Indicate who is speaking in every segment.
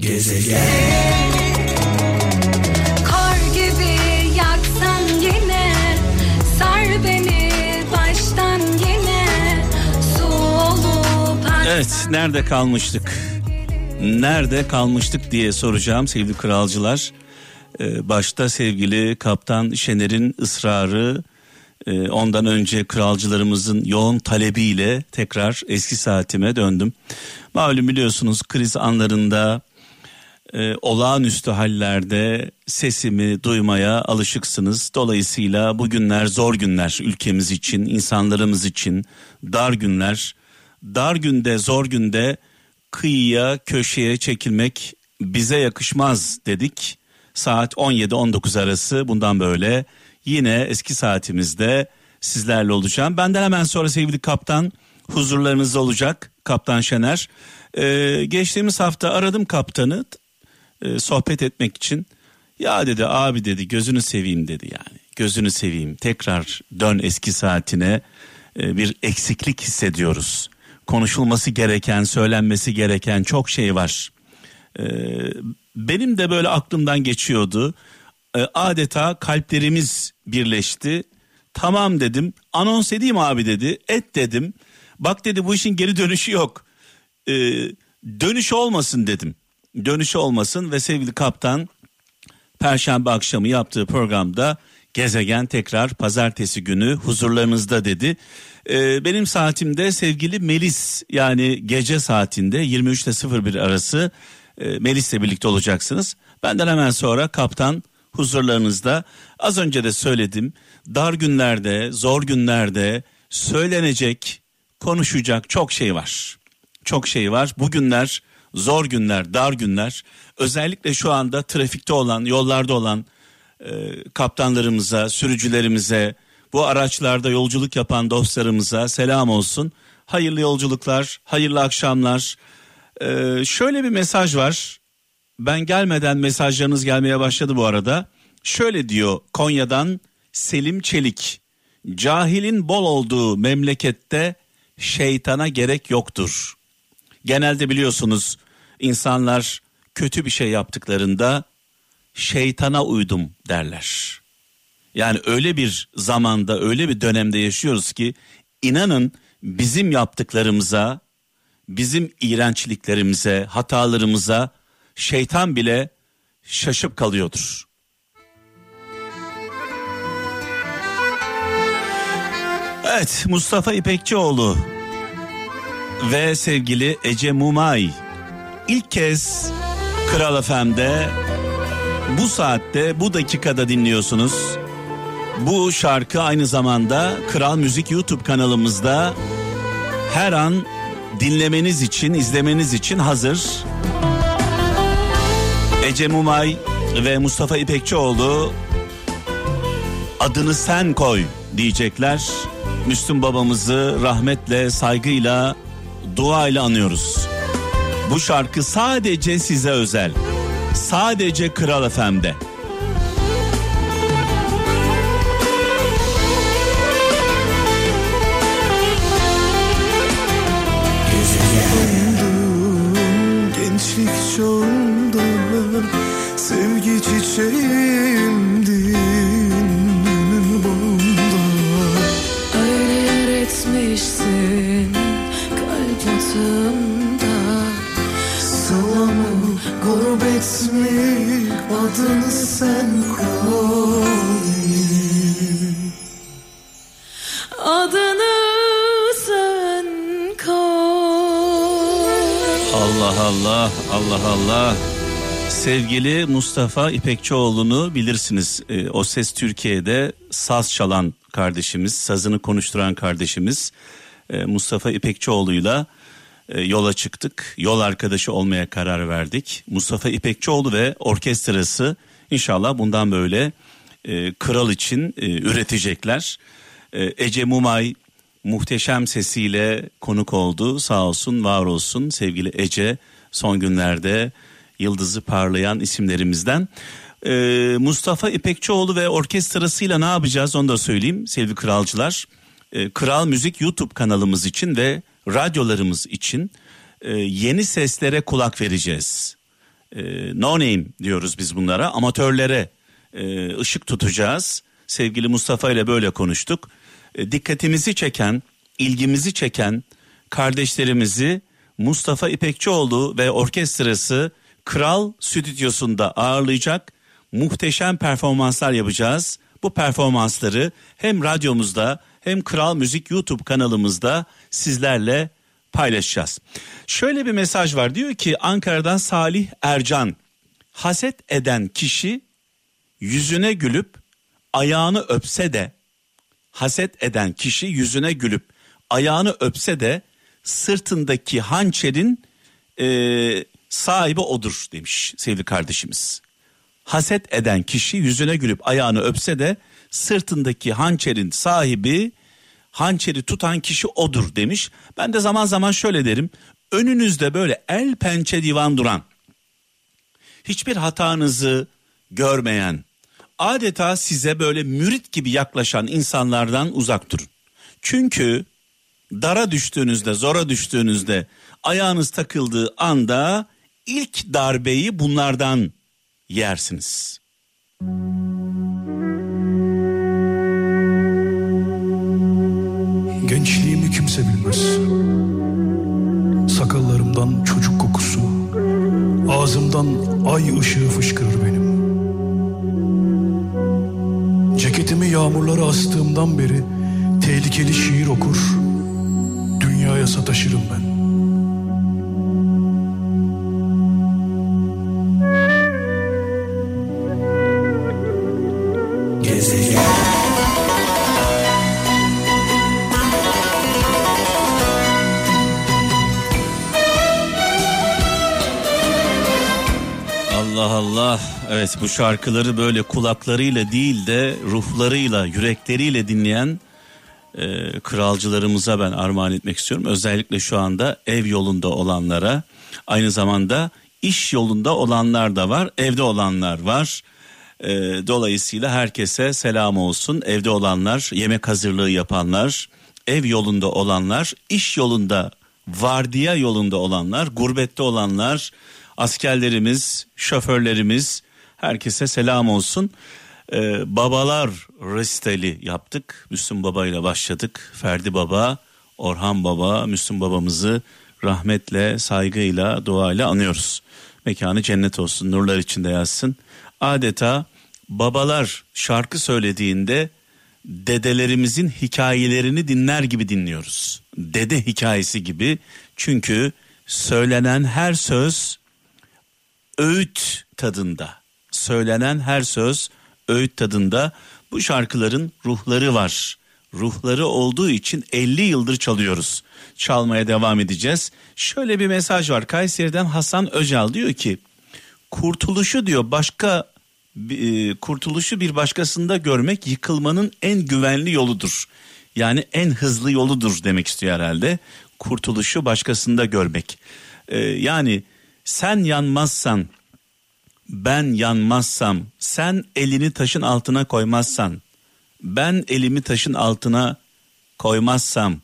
Speaker 1: Gezegen
Speaker 2: Kar gibi yaksan yine Sar beni baştan yine Su olup
Speaker 3: Evet nerede kalmıştık? Nerede kalmıştık diye soracağım sevgili kralcılar. Ee, başta sevgili Kaptan Şener'in ısrarı e, ondan önce kralcılarımızın yoğun talebiyle tekrar eski saatime döndüm. Malum biliyorsunuz kriz anlarında e, olağanüstü hallerde sesimi duymaya alışıksınız. Dolayısıyla bugünler zor günler ülkemiz için, insanlarımız için dar günler. Dar günde, zor günde kıyıya, köşeye çekilmek bize yakışmaz dedik. Saat 17-19 arası bundan böyle yine eski saatimizde sizlerle olacağım. Benden hemen sonra sevgili kaptan huzurlarınızda olacak kaptan Şener. Ee, geçtiğimiz hafta aradım kaptanı e, sohbet etmek için. Ya dedi abi dedi gözünü seveyim dedi yani. Gözünü seveyim tekrar dön eski saatine E, bir eksiklik hissediyoruz. Konuşulması gereken söylenmesi gereken çok şey var. E, benim de böyle aklımdan geçiyordu. E, adeta kalplerimiz birleşti. Tamam dedim anons edeyim abi dedi et dedim. Bak dedi bu işin geri dönüşü yok. E, dönüş olmasın dedim. Dönüşü olmasın ve sevgili kaptan Perşembe akşamı yaptığı programda gezegen tekrar pazartesi günü huzurlarınızda dedi. Ee, benim saatimde sevgili Melis yani gece saatinde 23 ile 01 arası e, Melis'le birlikte olacaksınız. Benden hemen sonra kaptan huzurlarınızda az önce de söyledim dar günlerde zor günlerde söylenecek konuşacak çok şey var. Çok şey var. Bugünler zor günler, dar günler. Özellikle şu anda trafikte olan, yollarda olan e, kaptanlarımıza, sürücülerimize, bu araçlarda yolculuk yapan dostlarımıza selam olsun. Hayırlı yolculuklar, hayırlı akşamlar. E, şöyle bir mesaj var. Ben gelmeden mesajlarınız gelmeye başladı bu arada. Şöyle diyor Konya'dan Selim Çelik. Cahilin bol olduğu memlekette şeytana gerek yoktur. Genelde biliyorsunuz insanlar kötü bir şey yaptıklarında şeytana uydum derler. Yani öyle bir zamanda öyle bir dönemde yaşıyoruz ki inanın bizim yaptıklarımıza, bizim iğrençliklerimize, hatalarımıza şeytan bile şaşıp kalıyordur. Evet Mustafa İpekçioğlu ve sevgili Ece Mumay ilk kez Kral FM'de bu saatte bu dakikada dinliyorsunuz. Bu şarkı aynı zamanda Kral Müzik YouTube kanalımızda her an dinlemeniz için, izlemeniz için hazır. Ece Mumay ve Mustafa İpekçioğlu adını sen koy diyecekler. Müslüm babamızı rahmetle, saygıyla, duayla anıyoruz. Bu şarkı sadece size özel. Sadece Kral FM'de.
Speaker 1: Gençlik çağında sevgi çiçeğimdin
Speaker 3: Allah Allah Allah Allah. Sevgili Mustafa İpekçioğlu'nu bilirsiniz. Ee, o Ses Türkiye'de saz çalan kardeşimiz, sazını konuşturan kardeşimiz Ee, Mustafa İpekçioğlu'yla e, yola çıktık. Yol arkadaşı olmaya karar verdik. Mustafa İpekçioğlu ve orkestrası inşallah bundan böyle e, kral için e, üretecekler. E, Ece Mumay muhteşem sesiyle konuk oldu. Sağ olsun, var olsun sevgili Ece son günlerde yıldızı parlayan isimlerimizden. Ee, Mustafa İpekçioğlu ve orkestrasıyla ne yapacağız onu da söyleyeyim sevgili kralcılar. Ee, Kral Müzik YouTube kanalımız için ve radyolarımız için e, yeni seslere kulak vereceğiz. e, no name diyoruz biz bunlara amatörlere e, ışık tutacağız. Sevgili Mustafa ile böyle konuştuk. E, dikkatimizi çeken, ilgimizi çeken kardeşlerimizi Mustafa İpekçioğlu ve orkestrası Kral Stüdyosu'nda ağırlayacak. Muhteşem performanslar yapacağız. Bu performansları hem radyomuzda hem Kral Müzik YouTube kanalımızda sizlerle paylaşacağız. Şöyle bir mesaj var diyor ki Ankara'dan Salih Ercan haset eden kişi yüzüne gülüp ayağını öpse de haset eden kişi yüzüne gülüp ayağını öpse de sırtındaki hançerin e, sahibi odur demiş sevgili kardeşimiz. Haset eden kişi yüzüne gülüp ayağını öpse de sırtındaki hançerin sahibi hançeri tutan kişi odur demiş. Ben de zaman zaman şöyle derim. Önünüzde böyle el pençe divan duran hiçbir hatanızı görmeyen adeta size böyle mürit gibi yaklaşan insanlardan uzak durun. Çünkü dara düştüğünüzde, zora düştüğünüzde, ayağınız takıldığı anda ilk darbeyi bunlardan yersiniz.
Speaker 4: Gençliğimi kimse bilmez. Sakallarımdan çocuk kokusu, ağzımdan ay ışığı fışkırır benim. Ceketimi yağmurlara astığımdan beri tehlikeli şiir okur, dünyaya sataşırım ben.
Speaker 3: Allah Allah. Evet bu şarkıları böyle kulaklarıyla değil de ruhlarıyla, yürekleriyle dinleyen e, kralcılarımıza ben armağan etmek istiyorum. Özellikle şu anda ev yolunda olanlara, aynı zamanda iş yolunda olanlar da var, evde olanlar var. E, dolayısıyla herkese selam olsun. Evde olanlar, yemek hazırlığı yapanlar, ev yolunda olanlar, iş yolunda, vardiya yolunda olanlar, gurbette olanlar, askerlerimiz, şoförlerimiz herkese selam olsun. Ee, babalar resteli yaptık. Müslüm Baba ile başladık. Ferdi Baba, Orhan Baba, Müslüm babamızı rahmetle, saygıyla, duayla anıyoruz. Mekanı cennet olsun, nurlar içinde yazsın. Adeta babalar şarkı söylediğinde dedelerimizin hikayelerini dinler gibi dinliyoruz. Dede hikayesi gibi. Çünkü söylenen her söz öğüt tadında. Söylenen her söz öğüt tadında. Bu şarkıların ruhları var. Ruhları olduğu için 50 yıldır çalıyoruz. Çalmaya devam edeceğiz. Şöyle bir mesaj var. Kayseri'den Hasan Öcal diyor ki kurtuluşu diyor başka e, kurtuluşu bir başkasında görmek yıkılmanın en güvenli yoludur. Yani en hızlı yoludur demek istiyor herhalde. Kurtuluşu başkasında görmek. Ee, yani sen yanmazsan ben yanmazsam sen elini taşın altına koymazsan ben elimi taşın altına koymazsam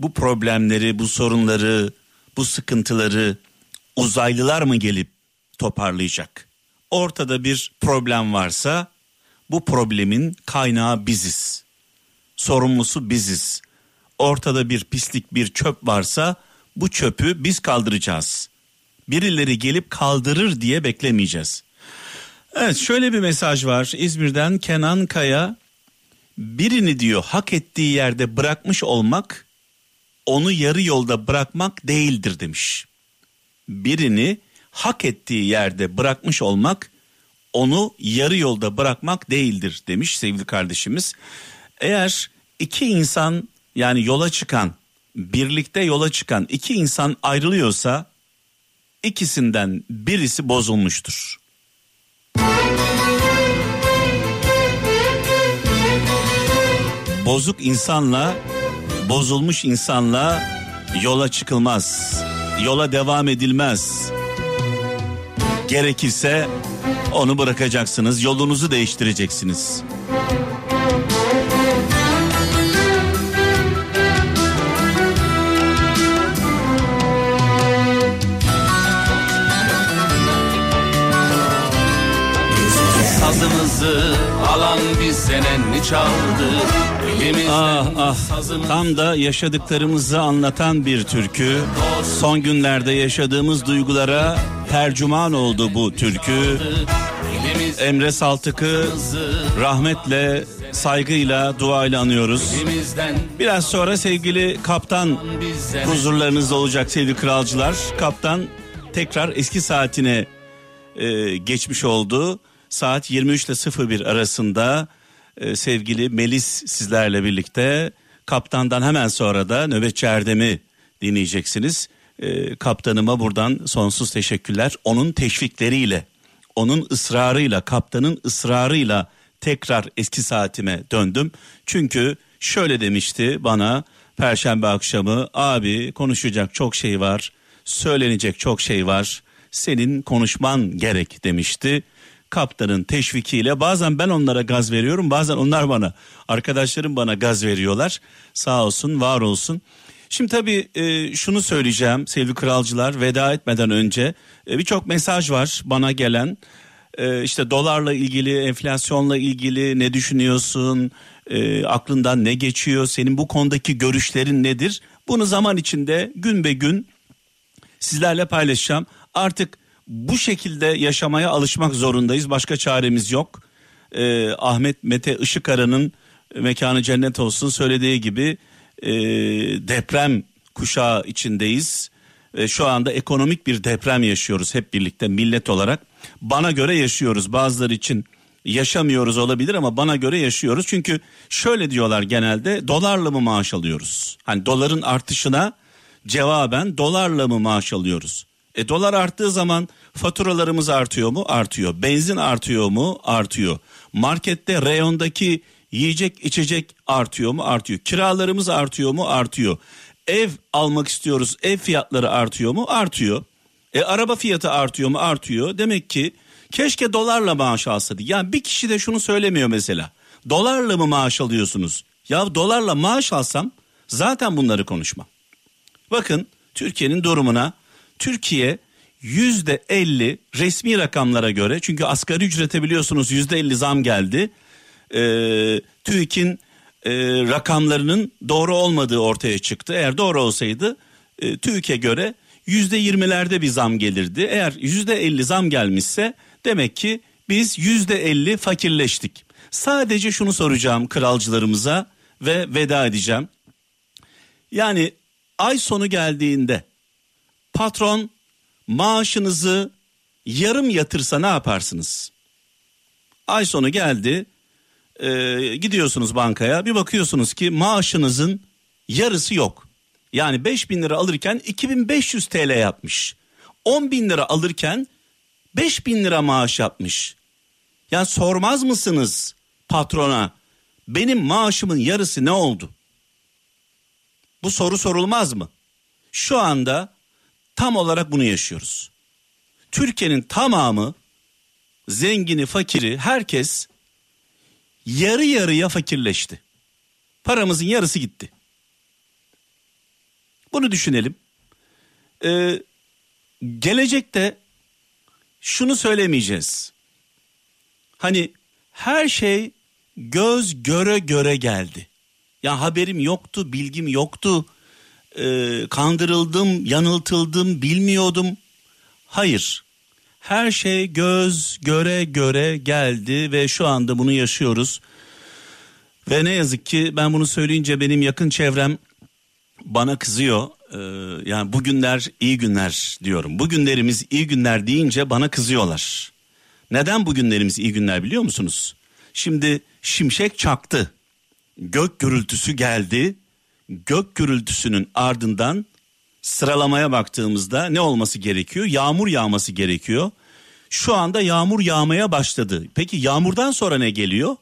Speaker 3: bu problemleri bu sorunları bu sıkıntıları uzaylılar mı gelip toparlayacak? Ortada bir problem varsa bu problemin kaynağı biziz. Sorumlusu biziz. Ortada bir pislik bir çöp varsa bu çöpü biz kaldıracağız birileri gelip kaldırır diye beklemeyeceğiz. Evet şöyle bir mesaj var İzmir'den Kenan Kaya birini diyor hak ettiği yerde bırakmış olmak onu yarı yolda bırakmak değildir demiş. Birini hak ettiği yerde bırakmış olmak onu yarı yolda bırakmak değildir demiş sevgili kardeşimiz. Eğer iki insan yani yola çıkan birlikte yola çıkan iki insan ayrılıyorsa ikisinden birisi bozulmuştur. Bozuk insanla bozulmuş insanla yola çıkılmaz. Yola devam edilmez. Gerekirse onu bırakacaksınız, yolunuzu değiştireceksiniz.
Speaker 5: Enni çaldı
Speaker 3: Ah ah
Speaker 5: sazımız
Speaker 3: tam da yaşadıklarımızı anlatan bir türkü. Son günlerde yaşadığımız duygulara tercüman oldu bu türkü. Emre Saltık'ı rahmetle, saygıyla, duayla anıyoruz. Biraz sonra sevgili kaptan huzurlarınızda olacak sevgili kralcılar. Kaptan tekrar eski saatine e, geçmiş oldu. Saat 23 ile 01 arasında e, sevgili Melis sizlerle birlikte. Kaptandan hemen sonra da nöbetçi Erdem'i dinleyeceksiniz. E, kaptanıma buradan sonsuz teşekkürler. Onun teşvikleriyle, onun ısrarıyla, kaptanın ısrarıyla tekrar eski saatime döndüm. Çünkü şöyle demişti bana perşembe akşamı abi konuşacak çok şey var, söylenecek çok şey var. Senin konuşman gerek demişti. Kaptanın teşvikiyle bazen ben onlara gaz veriyorum bazen onlar bana arkadaşlarım bana gaz veriyorlar. Sağ olsun var olsun. Şimdi tabii e, şunu söyleyeceğim sevgili kralcılar veda etmeden önce e, birçok mesaj var bana gelen. E, işte dolarla ilgili, enflasyonla ilgili ne düşünüyorsun? E, aklından ne geçiyor? Senin bu konudaki görüşlerin nedir? Bunu zaman içinde gün be gün sizlerle paylaşacağım. Artık bu şekilde yaşamaya alışmak zorundayız. Başka çaremiz yok. Ee, Ahmet Mete Işıkara'nın mekanı cennet olsun söylediği gibi e, deprem kuşağı içindeyiz. E, şu anda ekonomik bir deprem yaşıyoruz hep birlikte millet olarak. Bana göre yaşıyoruz. Bazıları için yaşamıyoruz olabilir ama bana göre yaşıyoruz. Çünkü şöyle diyorlar genelde dolarla mı maaş alıyoruz? Hani doların artışına cevaben dolarla mı maaş alıyoruz? E dolar arttığı zaman faturalarımız artıyor mu? Artıyor. Benzin artıyor mu? Artıyor. Markette reyondaki yiyecek içecek artıyor mu? Artıyor. Kiralarımız artıyor mu? Artıyor. Ev almak istiyoruz. Ev fiyatları artıyor mu? Artıyor. E araba fiyatı artıyor mu? Artıyor. Demek ki keşke dolarla maaş alsaydı. Yani bir kişi de şunu söylemiyor mesela. Dolarla mı maaş alıyorsunuz? Ya dolarla maaş alsam zaten bunları konuşmam. Bakın Türkiye'nin durumuna Türkiye yüzde elli resmi rakamlara göre çünkü asgari ücrete biliyorsunuz yüzde elli zam geldi. Ee, TÜİK'in e, rakamlarının doğru olmadığı ortaya çıktı. Eğer doğru olsaydı e, TÜİK'e göre yüzde yirmilerde bir zam gelirdi. Eğer yüzde elli zam gelmişse demek ki biz yüzde elli fakirleştik. Sadece şunu soracağım kralcılarımıza ve veda edeceğim. Yani ay sonu geldiğinde patron maaşınızı yarım yatırsa ne yaparsınız? Ay sonu geldi e, gidiyorsunuz bankaya bir bakıyorsunuz ki maaşınızın yarısı yok. Yani 5 bin lira alırken 2500 TL yapmış. 10 bin lira alırken 5 bin lira maaş yapmış. Yani sormaz mısınız patrona benim maaşımın yarısı ne oldu? Bu soru sorulmaz mı? Şu anda tam olarak bunu yaşıyoruz. Türkiye'nin tamamı zengini, fakiri, herkes yarı yarıya fakirleşti. Paramızın yarısı gitti. Bunu düşünelim. Ee, gelecekte şunu söylemeyeceğiz. Hani her şey göz göre göre geldi. Ya haberim yoktu, bilgim yoktu. Ee, kandırıldım, yanıltıldım, bilmiyordum. Hayır. Her şey göz göre göre geldi ve şu anda bunu yaşıyoruz. Ve ne yazık ki ben bunu söyleyince benim yakın çevrem bana kızıyor. Ee, yani bugünler iyi günler diyorum. Bugünlerimiz iyi günler deyince bana kızıyorlar. Neden bugünlerimiz iyi günler biliyor musunuz? Şimdi şimşek çaktı. Gök gürültüsü geldi. Gök gürültüsünün ardından sıralamaya baktığımızda ne olması gerekiyor? Yağmur yağması gerekiyor. Şu anda yağmur yağmaya başladı. Peki yağmurdan sonra ne geliyor?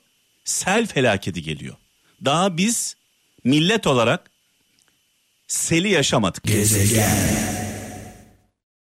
Speaker 3: Sel felaketi geliyor. Daha biz millet olarak seli yaşamadık.
Speaker 1: Gezegen